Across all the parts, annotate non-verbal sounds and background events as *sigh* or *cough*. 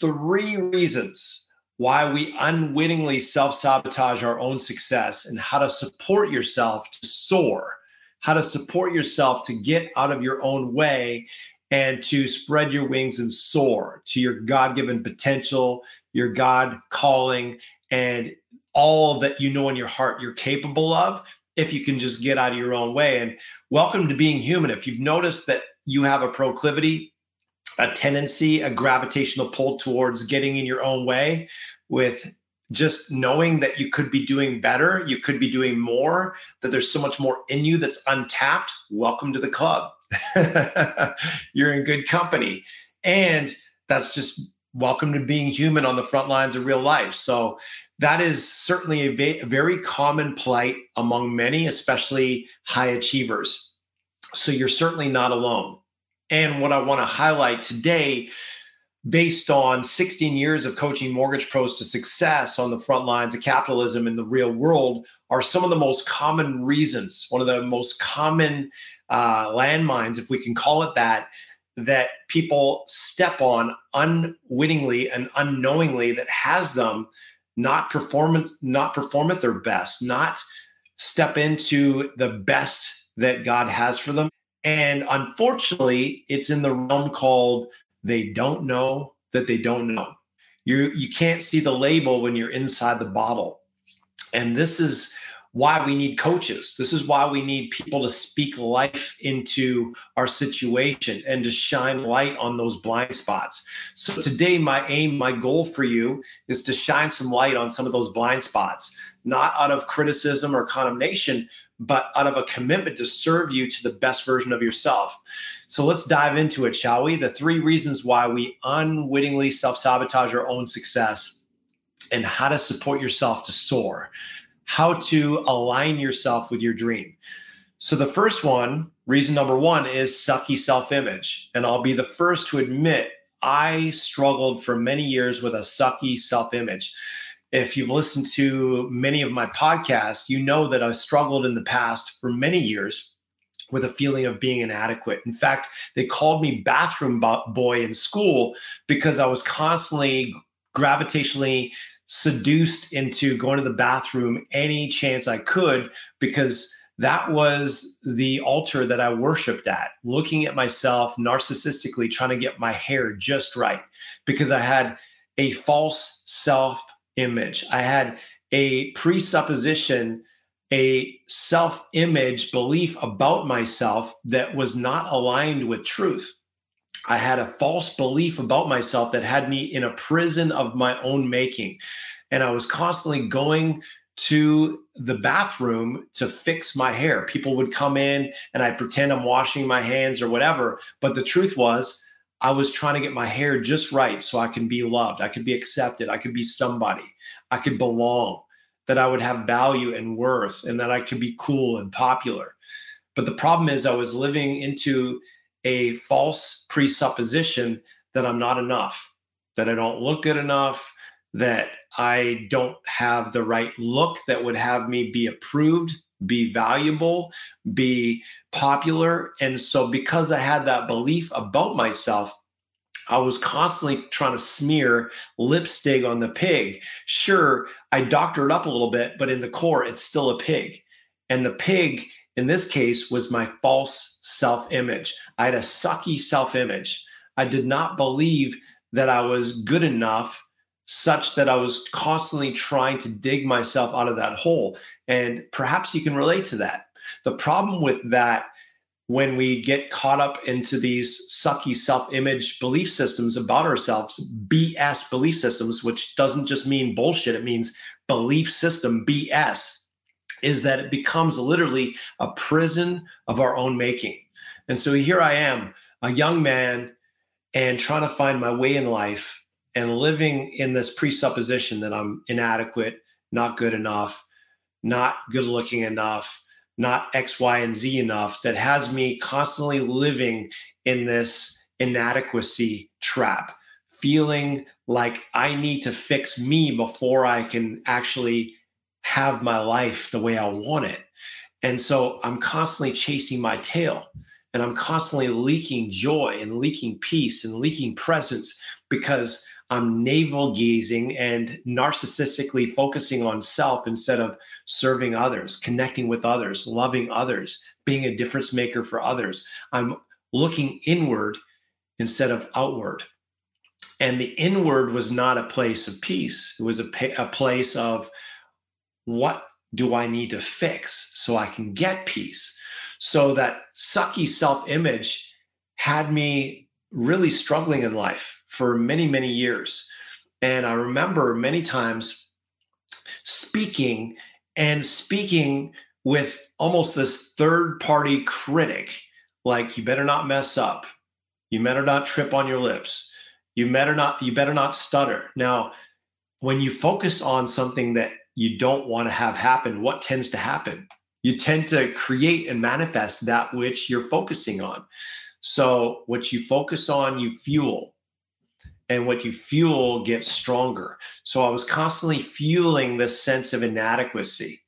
three reasons why we unwittingly self sabotage our own success and how to support yourself to soar, how to support yourself to get out of your own way and to spread your wings and soar to your God given potential, your God calling, and all that you know in your heart you're capable of if you can just get out of your own way. And welcome to being human. If you've noticed that you have a proclivity a tendency, a gravitational pull towards getting in your own way with just knowing that you could be doing better, you could be doing more, that there's so much more in you that's untapped. Welcome to the club. *laughs* You're in good company. And that's just welcome to being human on the front lines of real life. So, that is certainly a va- very common plight among many, especially high achievers. So, you're certainly not alone. And what I want to highlight today, based on 16 years of coaching mortgage pros to success on the front lines of capitalism in the real world, are some of the most common reasons, one of the most common uh, landmines, if we can call it that, that people step on unwittingly and unknowingly that has them not perform not perform at their best, not step into the best that God has for them. And unfortunately, it's in the realm called they don't know that they don't know. You you can't see the label when you're inside the bottle. And this is why we need coaches. This is why we need people to speak life into our situation and to shine light on those blind spots. So, today, my aim, my goal for you is to shine some light on some of those blind spots, not out of criticism or condemnation, but out of a commitment to serve you to the best version of yourself. So let's dive into it, shall we? The three reasons why we unwittingly self sabotage our own success and how to support yourself to soar, how to align yourself with your dream. So, the first one, reason number one, is sucky self image. And I'll be the first to admit I struggled for many years with a sucky self image if you've listened to many of my podcasts, you know that I've struggled in the past for many years with a feeling of being inadequate. In fact, they called me bathroom boy in school because I was constantly gravitationally seduced into going to the bathroom any chance I could because that was the altar that I worshiped at, looking at myself narcissistically, trying to get my hair just right because I had a false self image. I had a presupposition, a self image belief about myself that was not aligned with truth. I had a false belief about myself that had me in a prison of my own making. And I was constantly going to the bathroom to fix my hair. People would come in and I pretend I'm washing my hands or whatever. But the truth was, I was trying to get my hair just right so I can be loved, I could be accepted, I could be somebody, I could belong, that I would have value and worth, and that I could be cool and popular. But the problem is, I was living into a false presupposition that I'm not enough, that I don't look good enough, that I don't have the right look that would have me be approved, be valuable, be popular. And so, because I had that belief about myself, I was constantly trying to smear lipstick on the pig. Sure, I doctored up a little bit, but in the core, it's still a pig. And the pig, in this case, was my false self image. I had a sucky self image. I did not believe that I was good enough such that I was constantly trying to dig myself out of that hole. And perhaps you can relate to that. The problem with that when we get caught up into these sucky self image belief systems about ourselves, BS belief systems, which doesn't just mean bullshit, it means belief system BS, is that it becomes literally a prison of our own making. And so here I am, a young man, and trying to find my way in life and living in this presupposition that I'm inadequate, not good enough, not good looking enough, not X, Y, and Z enough that has me constantly living in this inadequacy trap, feeling like I need to fix me before I can actually have my life the way I want it. And so I'm constantly chasing my tail and I'm constantly leaking joy and leaking peace and leaking presence because I'm navel gazing and narcissistically focusing on self instead of serving others, connecting with others, loving others, being a difference maker for others. I'm looking inward instead of outward. And the inward was not a place of peace, it was a, a place of what do I need to fix so I can get peace? So that sucky self image had me really struggling in life for many, many years. And I remember many times speaking and speaking with almost this third party critic like, you better not mess up. You better not trip on your lips. You better not, you better not stutter. Now, when you focus on something that you don't want to have happen, what tends to happen? You tend to create and manifest that which you're focusing on. So, what you focus on, you fuel. And what you fuel gets stronger. So, I was constantly fueling this sense of inadequacy.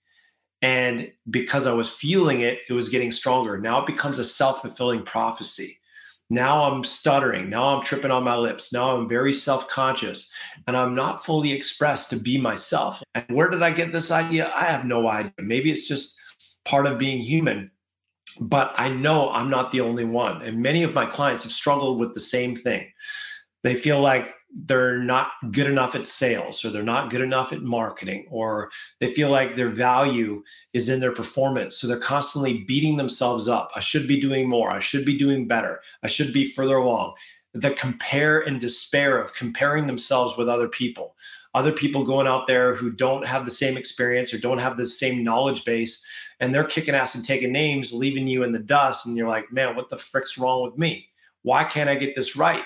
And because I was fueling it, it was getting stronger. Now it becomes a self fulfilling prophecy. Now I'm stuttering. Now I'm tripping on my lips. Now I'm very self conscious and I'm not fully expressed to be myself. And where did I get this idea? I have no idea. Maybe it's just part of being human, but I know I'm not the only one. And many of my clients have struggled with the same thing. They feel like they're not good enough at sales or they're not good enough at marketing or they feel like their value is in their performance. So they're constantly beating themselves up. I should be doing more. I should be doing better. I should be further along. The compare and despair of comparing themselves with other people. Other people going out there who don't have the same experience or don't have the same knowledge base and they're kicking ass and taking names leaving you in the dust and you're like man what the frick's wrong with me? Why can't i get this right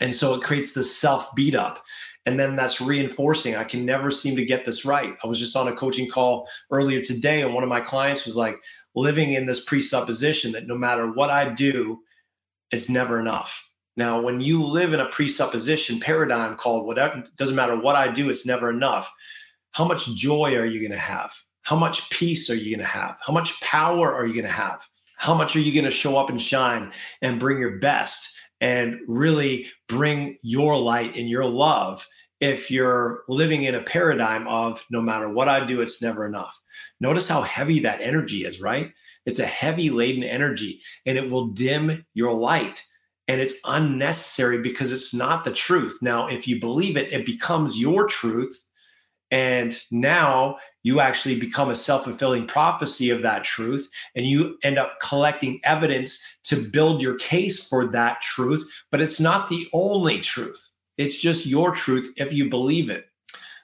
and so it creates this self beat up. And then that's reinforcing. I can never seem to get this right. I was just on a coaching call earlier today, and one of my clients was like living in this presupposition that no matter what I do, it's never enough. Now, when you live in a presupposition paradigm called whatever, doesn't matter what I do, it's never enough. How much joy are you going to have? How much peace are you going to have? How much power are you going to have? How much are you going to show up and shine and bring your best? And really bring your light and your love if you're living in a paradigm of no matter what I do, it's never enough. Notice how heavy that energy is, right? It's a heavy laden energy and it will dim your light. And it's unnecessary because it's not the truth. Now, if you believe it, it becomes your truth and now you actually become a self fulfilling prophecy of that truth. And you end up collecting evidence to build your case for that truth. But it's not the only truth, it's just your truth if you believe it.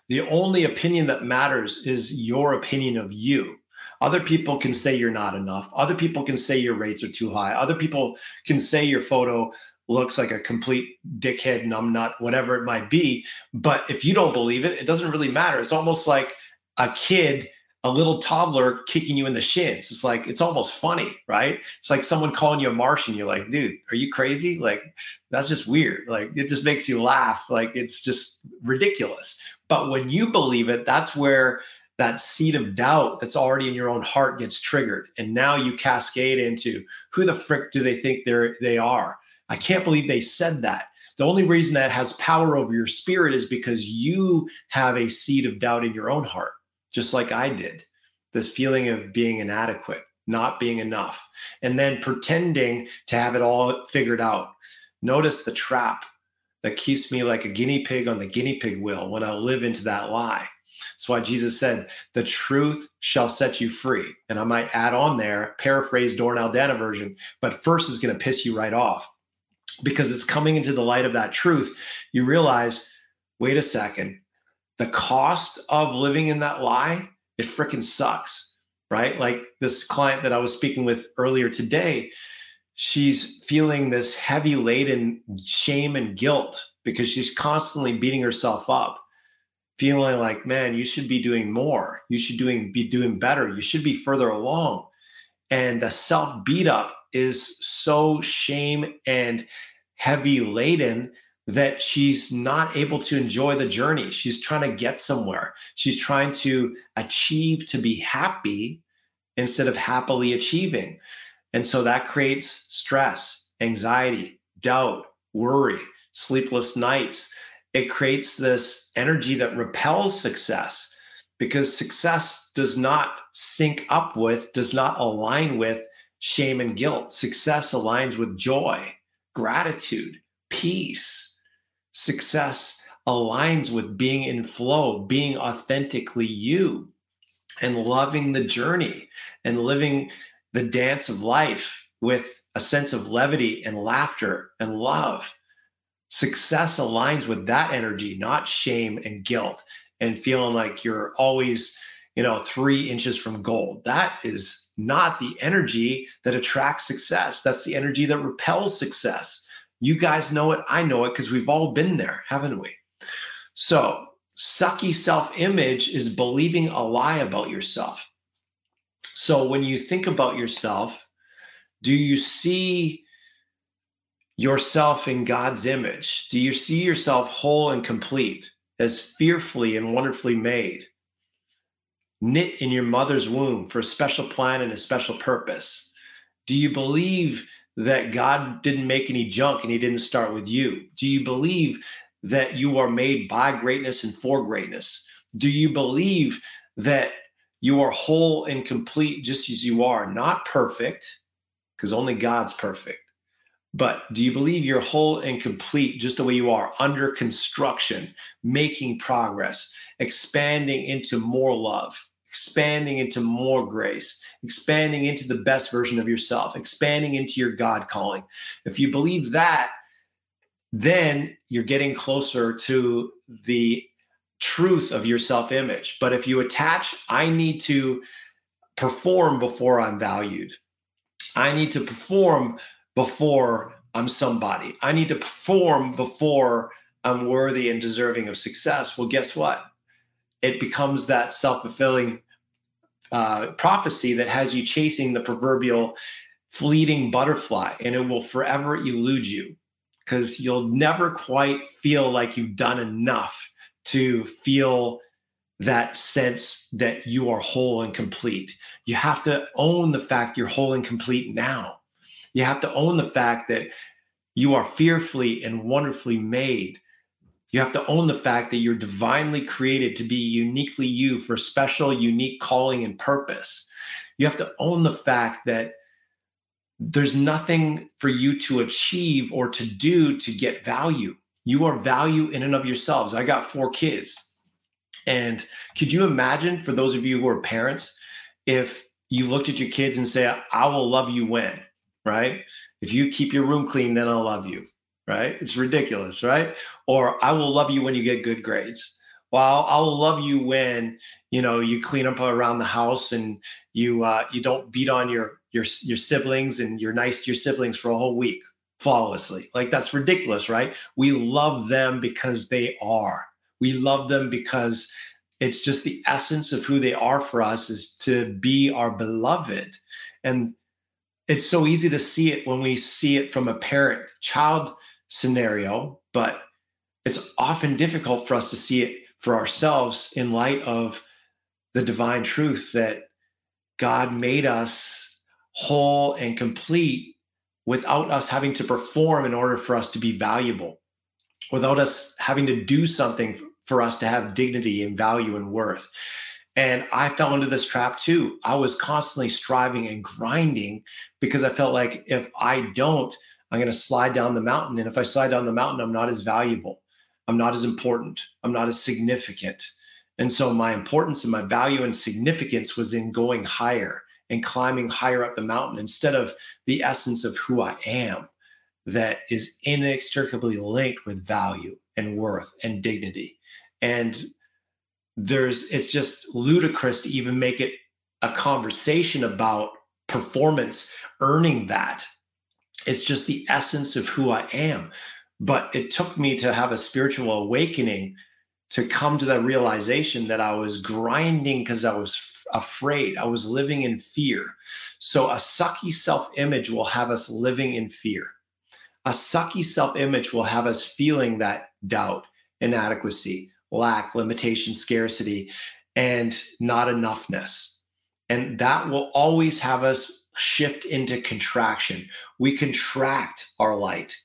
The only opinion that matters is your opinion of you. Other people can say you're not enough. Other people can say your rates are too high. Other people can say your photo looks like a complete dickhead, numbnut, whatever it might be. But if you don't believe it, it doesn't really matter. It's almost like a kid, a little toddler kicking you in the shins. It's like, it's almost funny, right? It's like someone calling you a Martian. You're like, dude, are you crazy? Like, that's just weird. Like, it just makes you laugh. Like, it's just ridiculous. But when you believe it, that's where that seed of doubt that's already in your own heart gets triggered. And now you cascade into who the frick do they think they're, they are? I can't believe they said that. The only reason that has power over your spirit is because you have a seed of doubt in your own heart, just like I did. This feeling of being inadequate, not being enough, and then pretending to have it all figured out. Notice the trap that keeps me like a guinea pig on the guinea pig wheel when I live into that lie. That's why Jesus said, The truth shall set you free. And I might add on there, paraphrase Doran Aldana version, but first is going to piss you right off because it's coming into the light of that truth, you realize, wait a second, the cost of living in that lie, it freaking sucks, right? Like this client that I was speaking with earlier today, she's feeling this heavy laden shame and guilt because she's constantly beating herself up feeling like man you should be doing more. You should doing be doing better. You should be further along. And the self beat up is so shame and heavy laden that she's not able to enjoy the journey she's trying to get somewhere she's trying to achieve to be happy instead of happily achieving and so that creates stress anxiety doubt worry sleepless nights it creates this energy that repels success because success does not sync up with, does not align with shame and guilt. Success aligns with joy, gratitude, peace. Success aligns with being in flow, being authentically you, and loving the journey and living the dance of life with a sense of levity and laughter and love success aligns with that energy, not shame and guilt and feeling like you're always, you know, three inches from gold. That is not the energy that attracts success. That's the energy that repels success. You guys know it. I know it because we've all been there, haven't we? So, sucky self image is believing a lie about yourself. So, when you think about yourself, do you see yourself in God's image? Do you see yourself whole and complete, as fearfully and wonderfully made, knit in your mother's womb for a special plan and a special purpose? Do you believe that God didn't make any junk and he didn't start with you? Do you believe that you are made by greatness and for greatness? Do you believe that you are whole and complete just as you are, not perfect, because only God's perfect? But do you believe you're whole and complete just the way you are, under construction, making progress, expanding into more love, expanding into more grace, expanding into the best version of yourself, expanding into your God calling? If you believe that, then you're getting closer to the truth of your self image. But if you attach, I need to perform before I'm valued, I need to perform before I'm somebody. I need to perform before I'm worthy and deserving of success. Well, guess what? It becomes that self fulfilling uh, prophecy that has you chasing the proverbial fleeting butterfly, and it will forever elude you because you'll never quite feel like you've done enough to feel that sense that you are whole and complete. You have to own the fact you're whole and complete now. You have to own the fact that you are fearfully and wonderfully made. You have to own the fact that you're divinely created to be uniquely you for special, unique calling and purpose. You have to own the fact that there's nothing for you to achieve or to do to get value. You are value in and of yourselves. I got four kids. And could you imagine, for those of you who are parents, if you looked at your kids and say, I will love you when? right? If you keep your room clean, then I'll love you, right? It's ridiculous, right? Or I will love you when you get good grades. Well, I will love you when you know you clean up around the house and you uh, you don't beat on your your your siblings and you're nice to your siblings for a whole week flawlessly. Like that's ridiculous, right? We love them because they are. We love them because it's just the essence of who they are for us is to be our beloved. And it's so easy to see it when we see it from a parent child scenario, but it's often difficult for us to see it for ourselves in light of the divine truth that God made us whole and complete without us having to perform in order for us to be valuable, without us having to do something for us to have dignity and value and worth. And I fell into this trap too. I was constantly striving and grinding because I felt like if I don't, I'm going to slide down the mountain. And if I slide down the mountain, I'm not as valuable. I'm not as important. I'm not as significant. And so my importance and my value and significance was in going higher and climbing higher up the mountain instead of the essence of who I am that is inextricably linked with value and worth and dignity. And there's it's just ludicrous to even make it a conversation about performance earning that it's just the essence of who i am But it took me to have a spiritual awakening to come to the realization that I was grinding because I was f- afraid. I was living in fear. So a sucky self image will have us living in fear. A sucky self image will have us feeling that doubt, inadequacy, lack, limitation, scarcity, and not enoughness. And that will always have us shift into contraction. We contract our light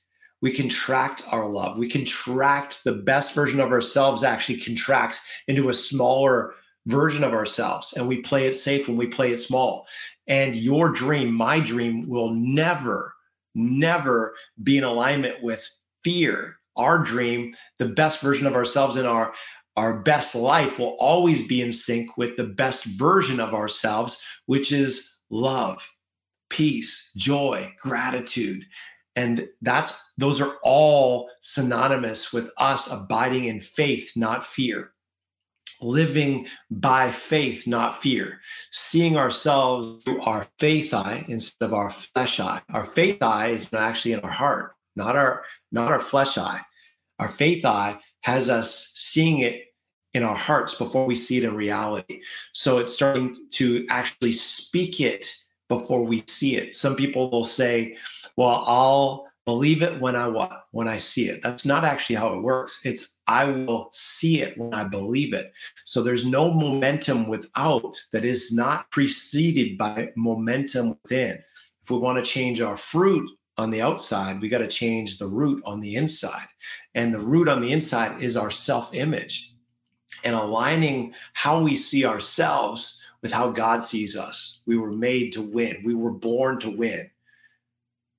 we contract our love. We contract the best version of ourselves, actually contracts into a smaller version of ourselves. And we play it safe when we play it small. And your dream, my dream, will never, never be in alignment with fear. Our dream, the best version of ourselves in our our best life will always be in sync with the best version of ourselves, which is love, peace, joy, gratitude, and that's those are all synonymous with us abiding in faith not fear. Living by faith not fear. Seeing ourselves through our faith eye instead of our flesh eye. Our faith eye is actually in our heart not our not our flesh eye. Our faith eye has us seeing it in our hearts before we see it in reality. So it's starting to actually speak it before we see it some people will say well, I'll believe it when I what? When I see it. That's not actually how it works. It's I will see it when I believe it. So there's no momentum without that is not preceded by momentum within. If we want to change our fruit on the outside, we got to change the root on the inside. And the root on the inside is our self image and aligning how we see ourselves with how God sees us. We were made to win, we were born to win.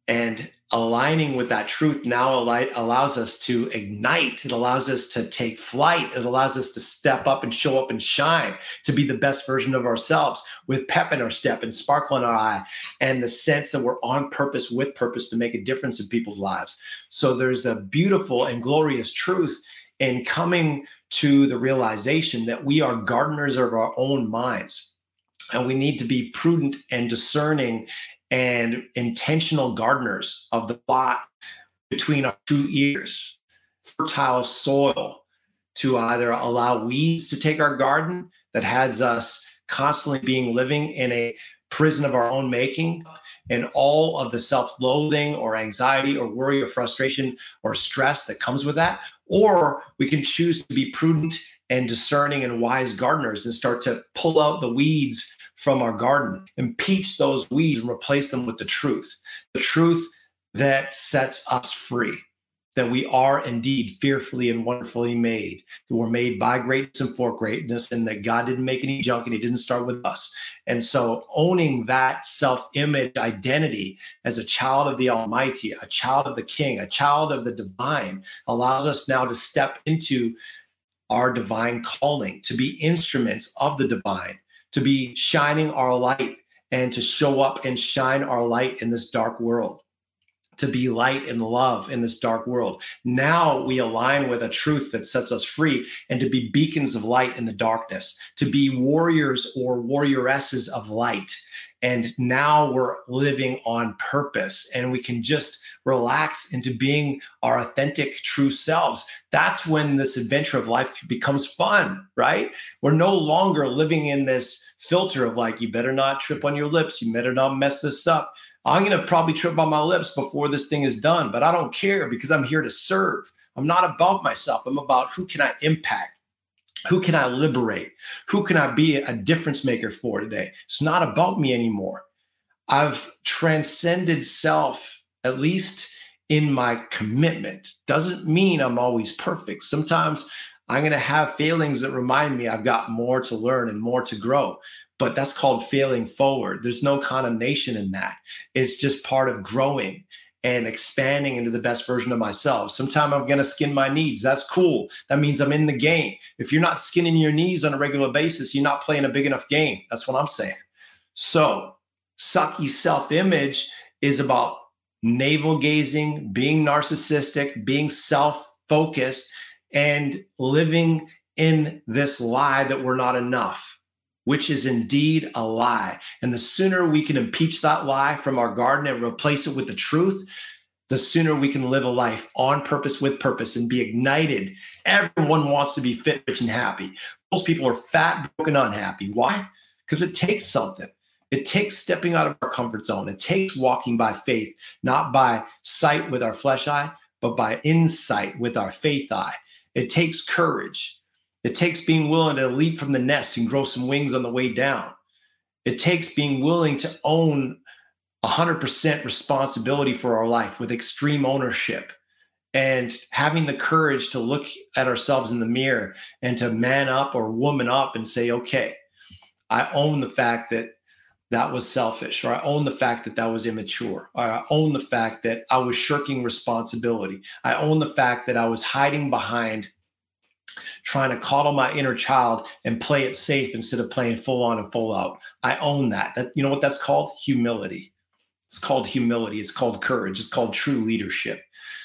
And aligning with that truth now allows us to ignite. It allows us to take flight. It allows us to step up and show up and shine to be the best version of ourselves with pep in our step and sparkle in our eye and the sense that we're on purpose with purpose to make a difference in people's lives. So there's a beautiful and glorious truth in coming to the realization that we are gardeners of our own minds and we need to be prudent and discerning and intentional gardeners of the plot between our two ears, fertile soil to either allow weeds to take our garden that has us constantly being living in a prison of our own making and all of the self-loathing or anxiety or worry or frustration or stress that comes with that. Or we can choose to be prudent and discerning and wise gardeners and start to pull out the weeds from our garden, impeach those weeds and replace them with the truth, the truth that sets us free. That we are indeed fearfully and wonderfully made. That we're made by greatness and for greatness, and that God didn't make any junk and He didn't start with us. And so, owning that self image identity as a child of the Almighty, a child of the King, a child of the divine allows us now to step into our divine calling, to be instruments of the divine, to be shining our light and to show up and shine our light in this dark world to be light and love in this dark world. Now we align with a truth that sets us free and to be beacons of light in the darkness, to be warriors or warrioresses of light. And now we're living on purpose and we can just relax into being our authentic, true selves. That's when this adventure of life becomes fun, right? We're no longer living in this filter of like, you better not trip on your lips, you better not mess this up. I'm going to probably trip on my lips before this thing is done, but I don't care because I'm here to serve. I'm not about myself. I'm about who can I impact? Who can I liberate? Who can I be a difference maker for today? It's not about me anymore. I've transcended self at least in my commitment. Doesn't mean I'm always perfect. Sometimes I'm going to have failings that remind me I've got more to learn and more to grow. But that's called failing forward. There's no condemnation in that. It's just part of growing and expanding into the best version of myself. Sometimes I'm going to skin my knees. That's cool. That means I'm in the game. If you're not skinning your knees on a regular basis, you're not playing a big enough game. That's what I'm saying. So, sucky self image is about navel gazing, being narcissistic, being self focused, and living in this lie that we're not enough, which is indeed a lie. And the sooner we can impeach that lie from our garden and replace it with the truth, the sooner we can live a life on purpose with purpose and be ignited. Everyone wants to be fit, rich, and happy. Most people are fat, broken, unhappy. Why? Because it takes something. It takes stepping out of our comfort zone. It takes walking by faith, not by sight with our flesh eye, but by insight with our faith eye. It takes courage. It takes being willing to leap from the nest and grow some wings on the way down. It takes being willing to own 100% responsibility for our life with extreme ownership and having the courage to look at ourselves in the mirror and to man up or woman up and say, okay, I own the fact that that was selfish, or I own the fact that that was immature, or I own the fact that I was shirking responsibility. I own the fact that I was hiding behind trying to coddle my inner child and play it safe instead of playing full on and full out. I own that. That you know what that's called? Humility. It's called humility. It's called courage. It's called true leadership.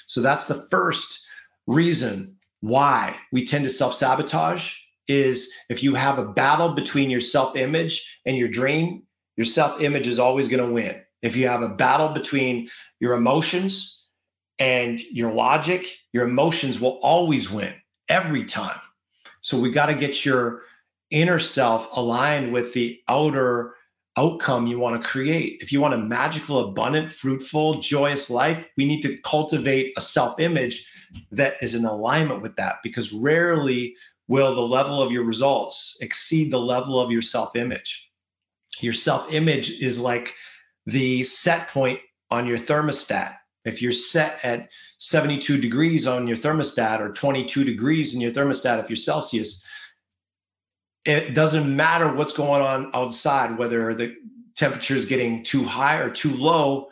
So that's the first reason why we tend to self sabotage is if you have a battle between your self image and your dream, your self image is always going to win. If you have a battle between your emotions and your logic, your emotions will always win every time. So we got to get your inner self aligned with the outer outcome you want to create. If you want a magical, abundant, fruitful, joyous life, we need to cultivate a self image that is in alignment with that because rarely will the level of your results exceed the level of your self image. Your self image is like the set point on your thermostat. If you're set at 72 degrees on your thermostat or 22 degrees in your thermostat, if you're Celsius, it doesn't matter what's going on outside, whether the temperature is getting too high or too low,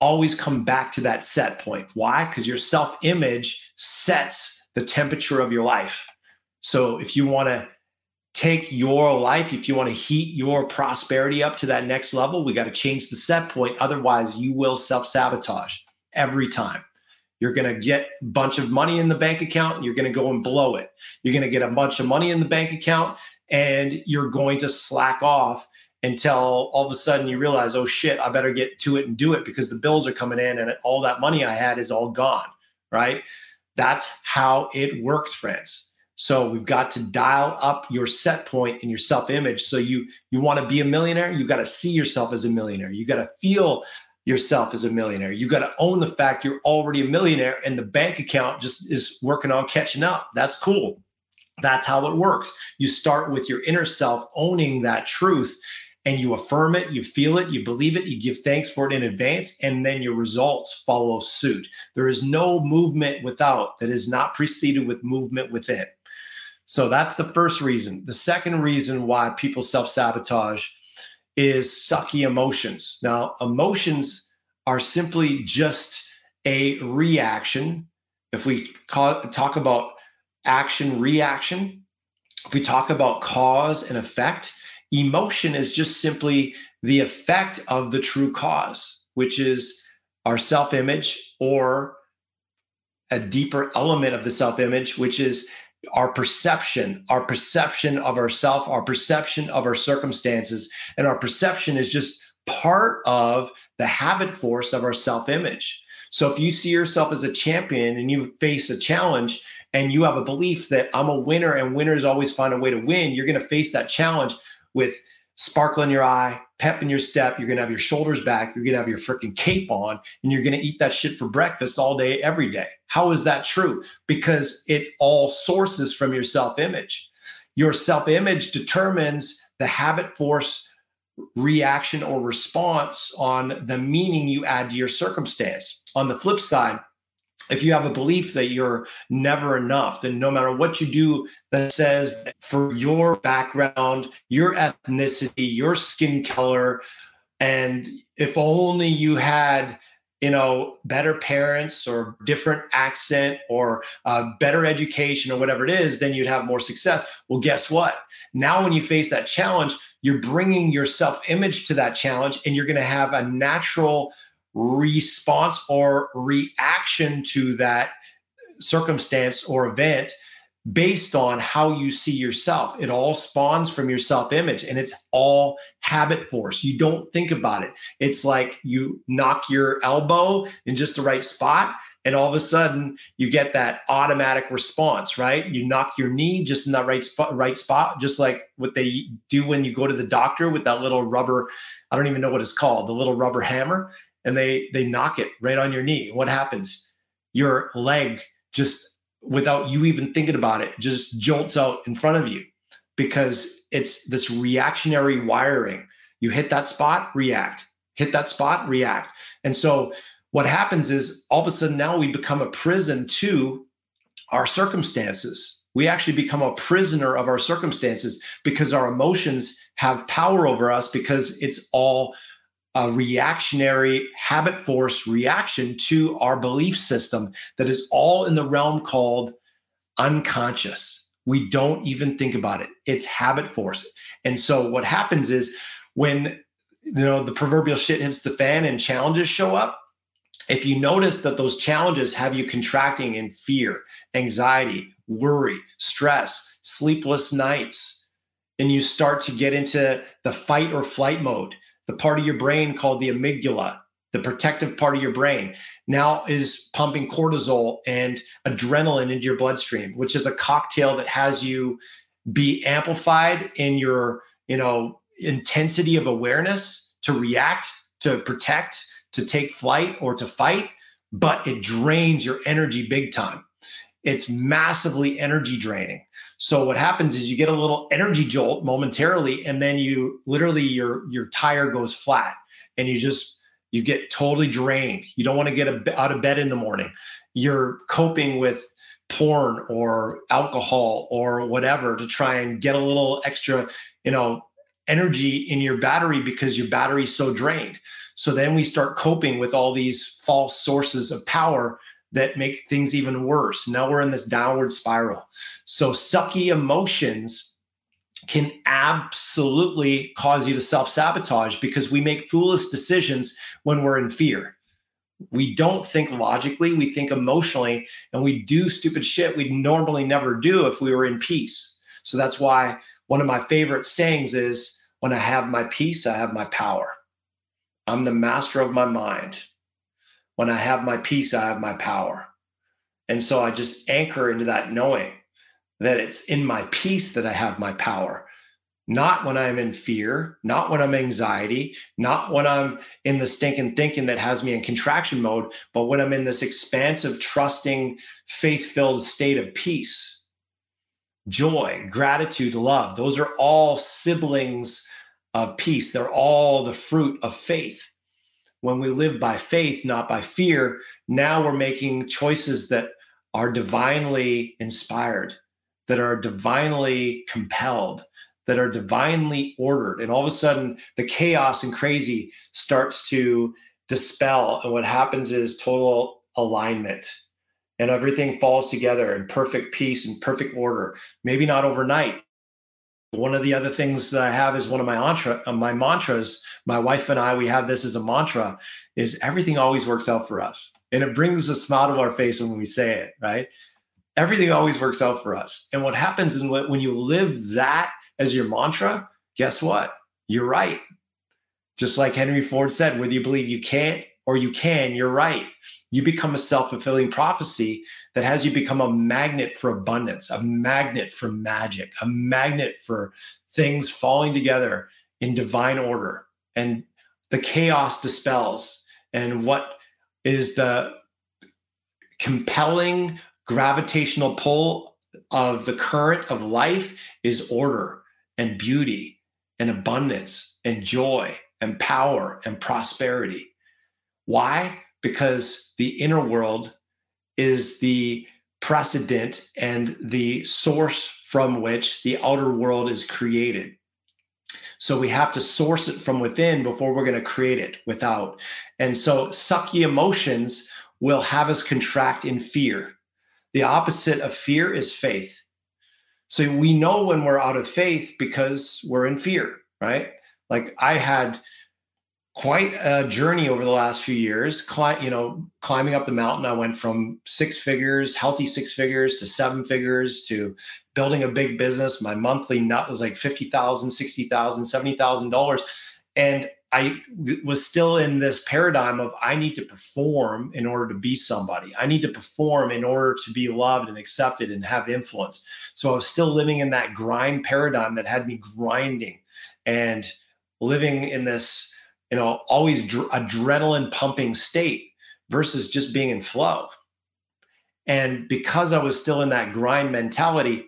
always come back to that set point. Why? Because your self image sets the temperature of your life. So if you want to take your life, if you want to heat your prosperity up to that next level, we got to change the set point. Otherwise, you will self sabotage every time. You're going to get a bunch of money in the bank account and you're going to go and blow it. You're going to get a bunch of money in the bank account and you're going to slack off until all of a sudden you realize, oh shit, I better get to it and do it because the bills are coming in and all that money I had is all gone. Right. That's how it works, friends. So we've got to dial up your set point and your self-image. So you you want to be a millionaire, you got to see yourself as a millionaire. You got to feel yourself as a millionaire. You got to own the fact you're already a millionaire and the bank account just is working on catching up. That's cool. That's how it works. You start with your inner self owning that truth and you affirm it, you feel it, you believe it, you give thanks for it in advance, and then your results follow suit. There is no movement without that is not preceded with movement within. So that's the first reason. The second reason why people self sabotage is sucky emotions. Now, emotions are simply just a reaction. If we talk about action reaction, if we talk about cause and effect, emotion is just simply the effect of the true cause, which is our self image or a deeper element of the self image, which is our perception, our perception of ourself, our perception of our circumstances, and our perception is just part of the habit force of our self-image. So if you see yourself as a champion and you face a challenge and you have a belief that I'm a winner and winners always find a way to win, you're going to face that challenge with sparkle in your eye, pep in your step. You're going to have your shoulders back. You're going to have your freaking cape on, and you're going to eat that shit for breakfast all day, every day. How is that true? Because it all sources from your self image. Your self image determines the habit force reaction or response on the meaning you add to your circumstance. On the flip side, if you have a belief that you're never enough, then no matter what you do that says that for your background, your ethnicity, your skin color, and if only you had you know better parents or different accent or uh, better education or whatever it is then you'd have more success. Well guess what? Now when you face that challenge you're bringing your self image to that challenge and you're going to have a natural response or reaction to that circumstance or event based on how you see yourself. It all spawns from your self image and it's all habit force. You don't think about it. It's like you knock your elbow in just the right spot. And all of a sudden, you get that automatic response, right? You knock your knee just in that right spot, right spot, just like what they do when you go to the doctor with that little rubber. I don't even know what it's called, the little rubber hammer, and they they knock it right on your knee. What happens? Your leg just without you even thinking about it, just jolts out in front of you because it's this reactionary wiring. You hit that spot, react, hit that spot, react. And so what happens is all of a sudden now we become a prison to our circumstances. We actually become a prisoner of our circumstances because our emotions have power over us because it's all a reactionary habit force reaction to our belief system that is all in the realm called unconscious. We don't even think about it. It's habit force. And so what happens is when you know the proverbial shit hits the fan and challenges show up, if you notice that those challenges have you contracting in fear, anxiety, worry, stress, sleepless nights, and you start to get into the fight or flight mode, the part of your brain called the amygdala, the protective part of your brain, now is pumping cortisol and adrenaline into your bloodstream, which is a cocktail that has you be amplified in your, you know, intensity of awareness to react, to protect, to take flight or to fight, but it drains your energy big time. It's massively energy draining. So what happens is you get a little energy jolt momentarily, and then you literally your your tire goes flat, and you just you get totally drained. You don't want to get a, out of bed in the morning. You're coping with porn or alcohol or whatever to try and get a little extra, you know, energy in your battery because your battery's so drained. So then we start coping with all these false sources of power that make things even worse. Now we're in this downward spiral. So sucky emotions can absolutely cause you to self sabotage because we make foolish decisions when we're in fear. We don't think logically, we think emotionally, and we do stupid shit we'd normally never do if we were in peace. So that's why one of my favorite sayings is when I have my peace, I have my power. I'm the master of my mind. When I have my peace, I have my power. And so I just anchor into that knowing that it's in my peace that I have my power, not when I'm in fear, not when I'm anxiety, not when I'm in the stinking thinking that has me in contraction mode, but when I'm in this expansive, trusting, faith filled state of peace, joy, gratitude, love. Those are all siblings of peace. They're all the fruit of faith when we live by faith, not by fear, now we're making choices that are divinely inspired, that are divinely compelled, that are divinely ordered. And all of a sudden, the chaos and crazy starts to dispel. And what happens is total alignment. And everything falls together in perfect peace and perfect order. Maybe not overnight, one of the other things that I have is one of my mantra, uh, my mantras. My wife and I, we have this as a mantra: is everything always works out for us, and it brings a smile to our face when we say it. Right? Everything always works out for us. And what happens is when you live that as your mantra, guess what? You're right. Just like Henry Ford said, whether you believe you can't or you can, you're right. You become a self fulfilling prophecy that has you become a magnet for abundance, a magnet for magic, a magnet for things falling together in divine order. And the chaos dispels. And what is the compelling gravitational pull of the current of life is order and beauty and abundance and joy and power and prosperity. Why? Because the inner world is the precedent and the source from which the outer world is created. So we have to source it from within before we're going to create it without. And so sucky emotions will have us contract in fear. The opposite of fear is faith. So we know when we're out of faith because we're in fear, right? Like I had quite a journey over the last few years. Cli- you know, climbing up the mountain, I went from six figures, healthy six figures, to seven figures, to building a big business. My monthly nut was like fifty thousand, sixty thousand, seventy thousand dollars, and I was still in this paradigm of I need to perform in order to be somebody. I need to perform in order to be loved and accepted and have influence. So I was still living in that grind paradigm that had me grinding and living in this you know, always dr- adrenaline pumping state versus just being in flow. And because I was still in that grind mentality,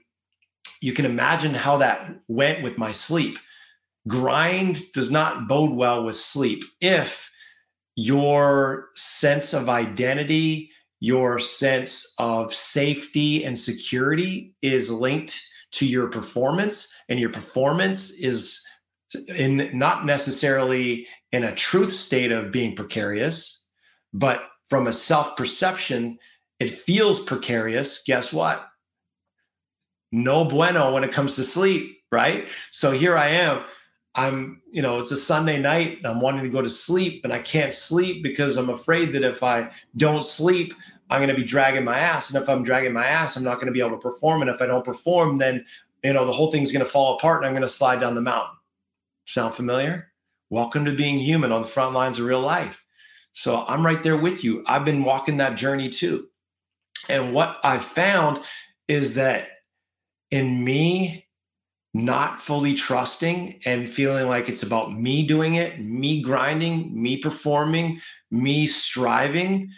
you can imagine how that went with my sleep. Grind does not bode well with sleep if your sense of identity, your sense of safety and security is linked to your performance, and your performance is in not necessarily in a truth state of being precarious, but from a self perception, it feels precarious. Guess what? No bueno when it comes to sleep, right? So here I am. I'm, you know, it's a Sunday night. I'm wanting to go to sleep, and I can't sleep because I'm afraid that if I don't sleep, I'm going to be dragging my ass. And if I'm dragging my ass, I'm not going to be able to perform. And if I don't perform, then, you know, the whole thing's going to fall apart and I'm going to slide down the mountain. Sound familiar? Welcome to being human on the front lines of real life. So I'm right there with you. I've been walking that journey too. And what I've found is that in me not fully trusting and feeling like it's about me doing it, me grinding, me performing, me striving,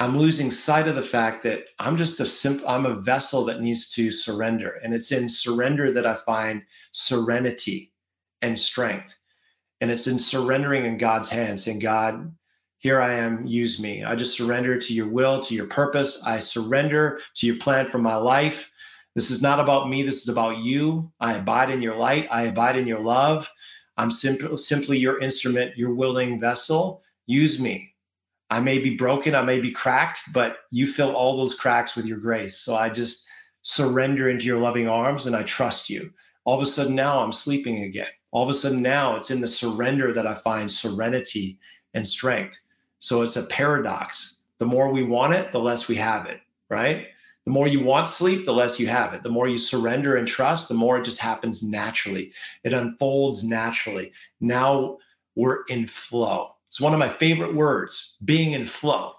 I'm losing sight of the fact that I'm just a simple I'm a vessel that needs to surrender. And it's in surrender that I find serenity and strength. And it's in surrendering in God's hands, saying, God, here I am, use me. I just surrender to your will, to your purpose. I surrender to your plan for my life. This is not about me. This is about you. I abide in your light. I abide in your love. I'm simply, simply your instrument, your willing vessel. Use me. I may be broken, I may be cracked, but you fill all those cracks with your grace. So I just surrender into your loving arms and I trust you. All of a sudden now I'm sleeping again all of a sudden now it's in the surrender that I find serenity and strength. So it's a paradox. The more we want it, the less we have it, right? The more you want sleep, the less you have it. The more you surrender and trust, the more it just happens naturally. It unfolds naturally. Now we're in flow. It's one of my favorite words being in flow.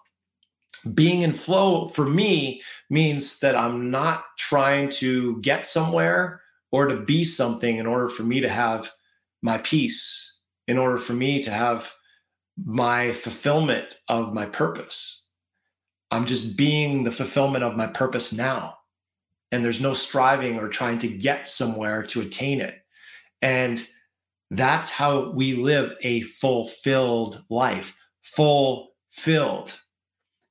Being in flow for me means that I'm not trying to get somewhere or to be something in order for me to have my peace, in order for me to have my fulfillment of my purpose. I'm just being the fulfillment of my purpose now. And there's no striving or trying to get somewhere to attain it. And that's how we live a fulfilled life. Fulfilled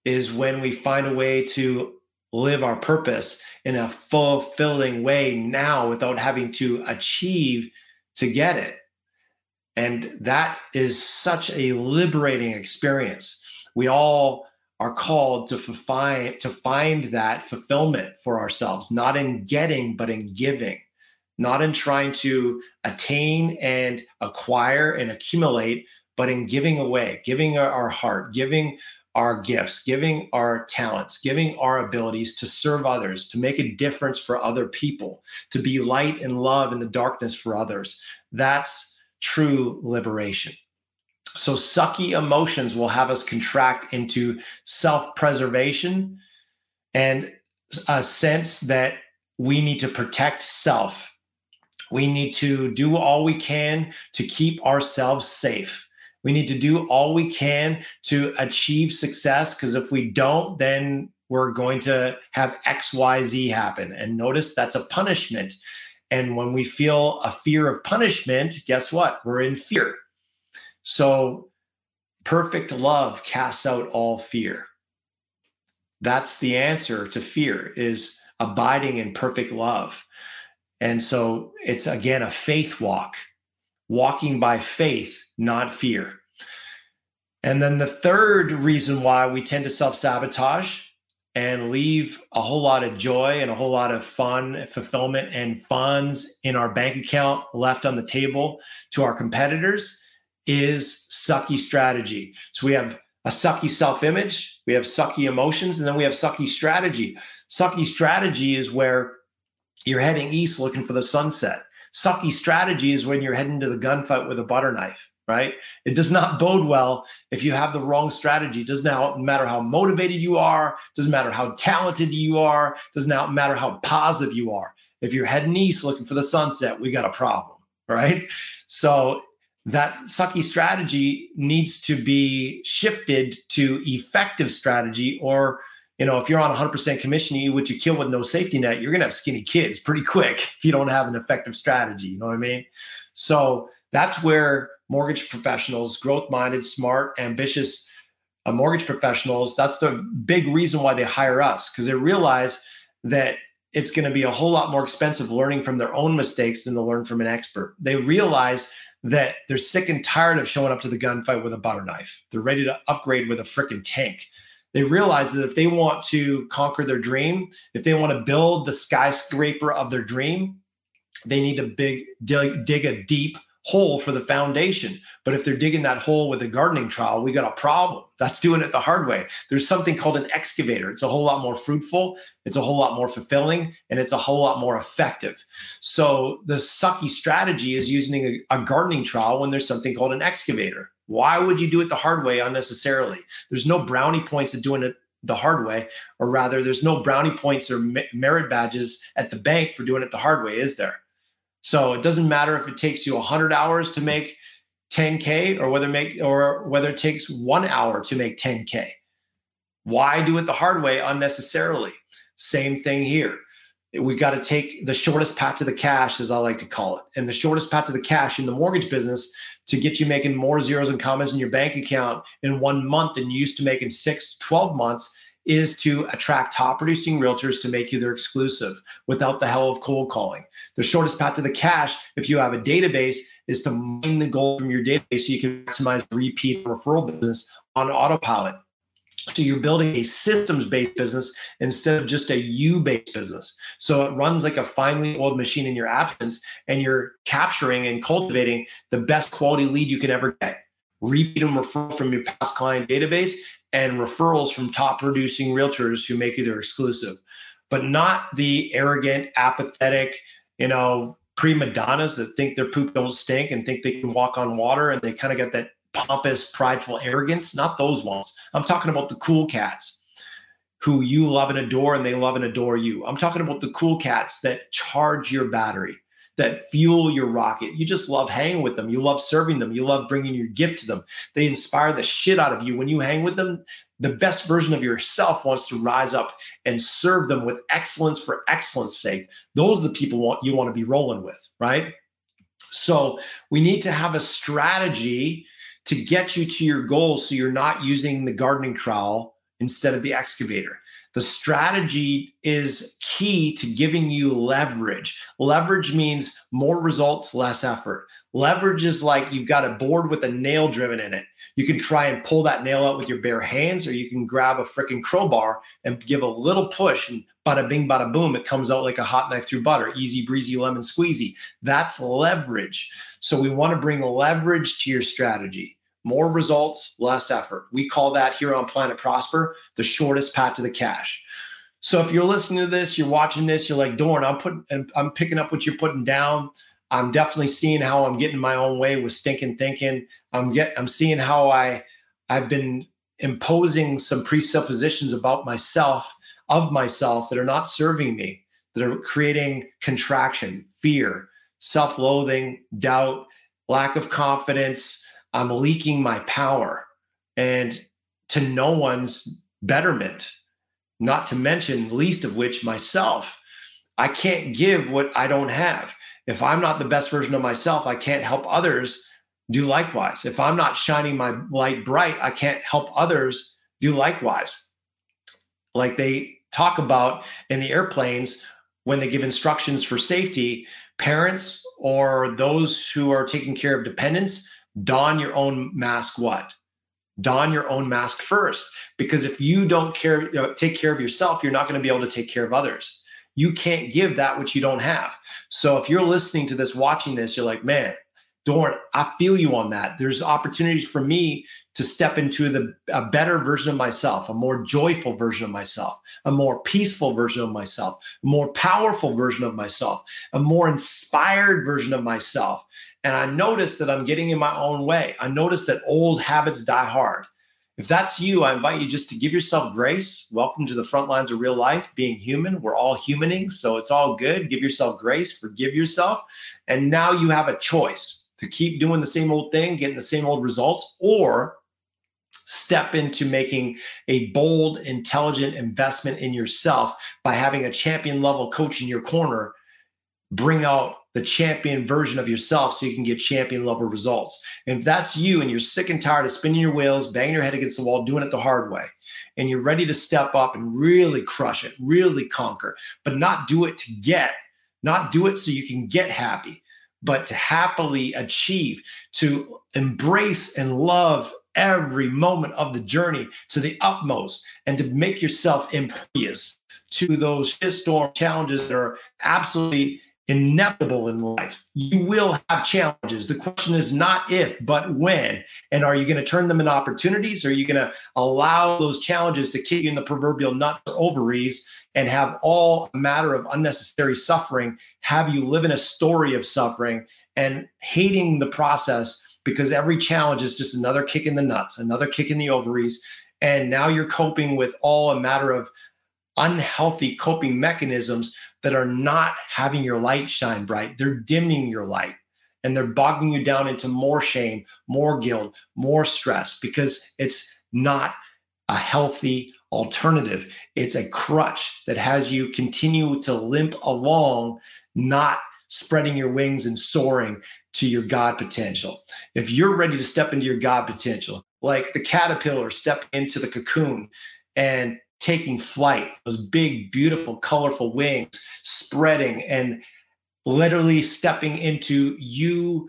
is when we find a way to live our purpose in a fulfilling way now without having to achieve to get it. And that is such a liberating experience. We all are called to find to find that fulfillment for ourselves, not in getting, but in giving, not in trying to attain and acquire and accumulate, but in giving away, giving our heart, giving our gifts, giving our talents, giving our abilities to serve others, to make a difference for other people, to be light and love in the darkness for others. That's true liberation. So, sucky emotions will have us contract into self preservation and a sense that we need to protect self. We need to do all we can to keep ourselves safe. We need to do all we can to achieve success because if we don't, then we're going to have XYZ happen. And notice that's a punishment. And when we feel a fear of punishment, guess what? We're in fear. So perfect love casts out all fear. That's the answer to fear is abiding in perfect love. And so it's again a faith walk, walking by faith, not fear. And then the third reason why we tend to self sabotage and leave a whole lot of joy and a whole lot of fun, fulfillment, and funds in our bank account left on the table to our competitors is sucky strategy. So we have a sucky self image, we have sucky emotions, and then we have sucky strategy. Sucky strategy is where you're heading east looking for the sunset. Sucky strategy is when you're heading to the gunfight with a butter knife, right? It does not *laughs* bode well if you have the wrong strategy. It does not matter how motivated you are, doesn't matter how talented you are, does not matter how positive you are. If you're heading east looking for the sunset, we got a problem, right? So that sucky strategy needs to be shifted to effective strategy or you know if you're on 100% commission you which you kill with no safety net you're going to have skinny kids pretty quick if you don't have an effective strategy you know what i mean so that's where mortgage professionals growth minded smart ambitious uh, mortgage professionals that's the big reason why they hire us because they realize that it's going to be a whole lot more expensive learning from their own mistakes than to learn from an expert they realize that they're sick and tired of showing up to the gunfight with a butter knife. They're ready to upgrade with a freaking tank. They realize that if they want to conquer their dream, if they want to build the skyscraper of their dream, they need to big dig, dig a deep hole for the foundation. But if they're digging that hole with a gardening trowel, we got a problem. That's doing it the hard way. There's something called an excavator. It's a whole lot more fruitful, it's a whole lot more fulfilling, and it's a whole lot more effective. So the sucky strategy is using a, a gardening trowel when there's something called an excavator. Why would you do it the hard way unnecessarily? There's no brownie points of doing it the hard way, or rather, there's no brownie points or merit badges at the bank for doing it the hard way, is there? So it doesn't matter if it takes you 100 hours to make 10k or whether make or whether it takes 1 hour to make 10k. Why do it the hard way unnecessarily? Same thing here. We got to take the shortest path to the cash, as I like to call it. And the shortest path to the cash in the mortgage business to get you making more zeros and commas in your bank account in one month than you used to make in six to 12 months is to attract top producing realtors to make you their exclusive without the hell of cold calling. The shortest path to the cash, if you have a database, is to mine the gold from your database so you can maximize repeat referral business on autopilot. So you're building a systems based business instead of just a you based business. So it runs like a finely oiled machine in your absence, and you're capturing and cultivating the best quality lead you can ever get. Repeat and refer from your past client database and referrals from top producing realtors who make you their exclusive, but not the arrogant, apathetic, you know, prima donnas that think their poop don't stink and think they can walk on water and they kind of get that pompous, prideful arrogance. Not those ones. I'm talking about the cool cats who you love and adore and they love and adore you. I'm talking about the cool cats that charge your battery that fuel your rocket. You just love hanging with them. You love serving them. You love bringing your gift to them. They inspire the shit out of you. When you hang with them, the best version of yourself wants to rise up and serve them with excellence for excellence sake. Those are the people want, you want to be rolling with, right? So we need to have a strategy to get you to your goals so you're not using the gardening trowel instead of the excavator. The strategy is key to giving you leverage. Leverage means more results, less effort. Leverage is like you've got a board with a nail driven in it. You can try and pull that nail out with your bare hands, or you can grab a freaking crowbar and give a little push, and bada bing, bada boom, it comes out like a hot knife through butter. Easy breezy lemon squeezy. That's leverage. So we want to bring leverage to your strategy more results, less effort. We call that here on Planet Prosper the shortest path to the cash. So if you're listening to this, you're watching this, you're like, Doran, I'm putting, I'm picking up what you're putting down. I'm definitely seeing how I'm getting my own way with stinking thinking. I'm get, I'm seeing how I, I've been imposing some presuppositions about myself, of myself that are not serving me, that are creating contraction, fear, self-loathing, doubt, lack of confidence, I'm leaking my power and to no one's betterment, not to mention, least of which, myself. I can't give what I don't have. If I'm not the best version of myself, I can't help others do likewise. If I'm not shining my light bright, I can't help others do likewise. Like they talk about in the airplanes when they give instructions for safety, parents or those who are taking care of dependents don your own mask what don your own mask first because if you don't care you know, take care of yourself you're not going to be able to take care of others you can't give that which you don't have so if you're listening to this watching this you're like man Doran, I feel you on that. There's opportunities for me to step into the a better version of myself, a more joyful version of myself, a more peaceful version of myself, a more powerful version of myself, a more inspired version of myself. And I notice that I'm getting in my own way. I notice that old habits die hard. If that's you, I invite you just to give yourself grace. Welcome to the front lines of real life, being human. We're all humaning, so it's all good. Give yourself grace, forgive yourself. And now you have a choice to keep doing the same old thing, getting the same old results, or step into making a bold, intelligent investment in yourself by having a champion level coach in your corner bring out the champion version of yourself so you can get champion level results. And if that's you and you're sick and tired of spinning your wheels, banging your head against the wall, doing it the hard way, and you're ready to step up and really crush it, really conquer, but not do it to get, not do it so you can get happy, but to happily achieve, to embrace and love every moment of the journey to the utmost and to make yourself impervious to those storm challenges that are absolutely inevitable in life. You will have challenges. The question is not if, but when. And are you going to turn them into opportunities? Or are you going to allow those challenges to kick you in the proverbial nuts or ovaries and have all a matter of unnecessary suffering, have you live in a story of suffering and hating the process because every challenge is just another kick in the nuts, another kick in the ovaries. And now you're coping with all a matter of unhealthy coping mechanisms that are not having your light shine bright. They're dimming your light and they're bogging you down into more shame, more guilt, more stress because it's not a healthy alternative. It's a crutch that has you continue to limp along, not spreading your wings and soaring to your God potential. If you're ready to step into your God potential, like the caterpillar stepping into the cocoon and taking flight, those big, beautiful, colorful wings spreading and literally stepping into you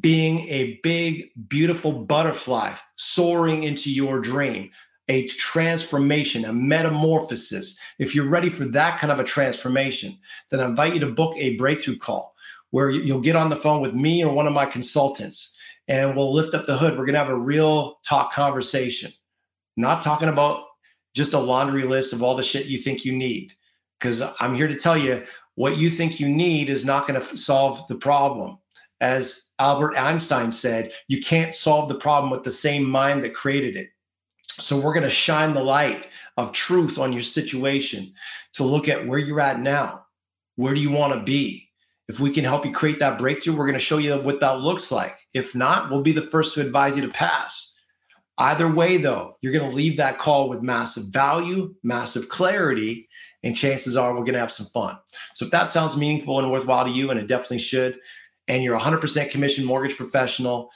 being a big, beautiful butterfly soaring into your dream, a transformation, a metamorphosis. If you're ready for that kind of a transformation, then I invite you to book a breakthrough call where you'll get on the phone with me or one of my consultants and we'll lift up the hood. We're going to have a real talk conversation, not talking about just a laundry list of all the shit you think you need. Because I'm here to tell you what you think you need is not going to f- solve the problem. As Albert Einstein said, you can't solve the problem with the same mind that created it. So we're going to shine the light of truth on your situation to look at where you're at now. Where do you want to be? If we can help you create that breakthrough, we're going to show you what that looks like. If not, we'll be the first to advise you to pass. Either way, though, you're going to leave that call with massive value, massive clarity, and chances are we're going to have some fun. So if that sounds meaningful and worthwhile to you, and it definitely should, and you're 100% commission mortgage professional,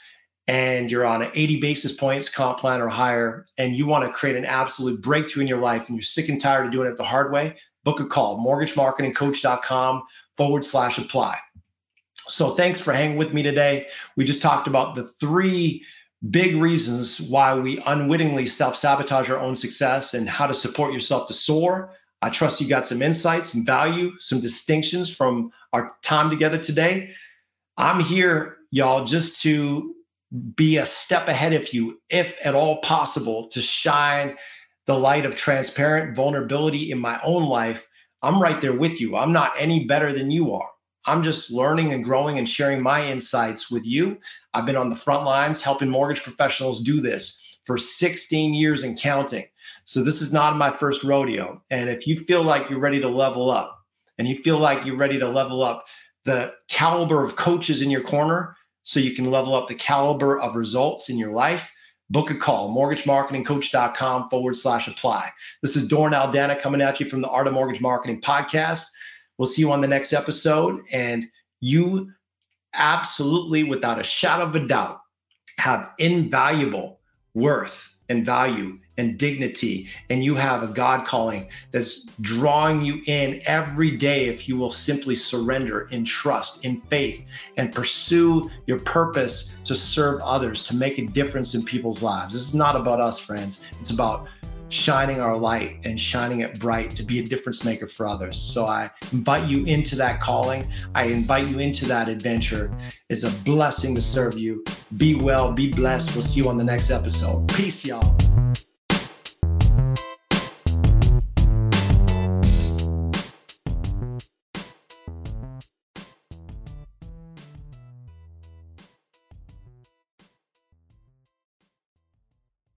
and you're on an 80 basis points comp plan or higher, and you want to create an absolute breakthrough in your life, and you're sick and tired of doing it the hard way, book a call, mortgagemarketingcoach.com forward slash apply. So thanks for hanging with me today. We just talked about the three big reasons why we unwittingly self sabotage our own success and how to support yourself to soar. I trust you got some insights, some value, some distinctions from our time together today. I'm here, y'all, just to be a step ahead of you, if at all possible, to shine the light of transparent vulnerability in my own life. I'm right there with you. I'm not any better than you are. I'm just learning and growing and sharing my insights with you. I've been on the front lines helping mortgage professionals do this for 16 years and counting. So this is not my first rodeo. And if you feel like you're ready to level up and you feel like you're ready to level up the caliber of coaches in your corner so you can level up the caliber of results in your life, book a call, mortgagemarketingcoach.com forward slash apply. This is Doran Aldana coming at you from the Art of Mortgage Marketing podcast. We'll see you on the next episode. And you absolutely, without a shadow of a doubt, have invaluable worth and value and dignity. And you have a God calling that's drawing you in every day if you will simply surrender in trust, in faith, and pursue your purpose to serve others, to make a difference in people's lives. This is not about us, friends. It's about shining our light and shining it bright to be a difference maker for others. So I invite you into that calling. I invite you into that adventure. It's a blessing to serve you. Be well, be blessed. We'll see you on the next episode. Peace, y'all.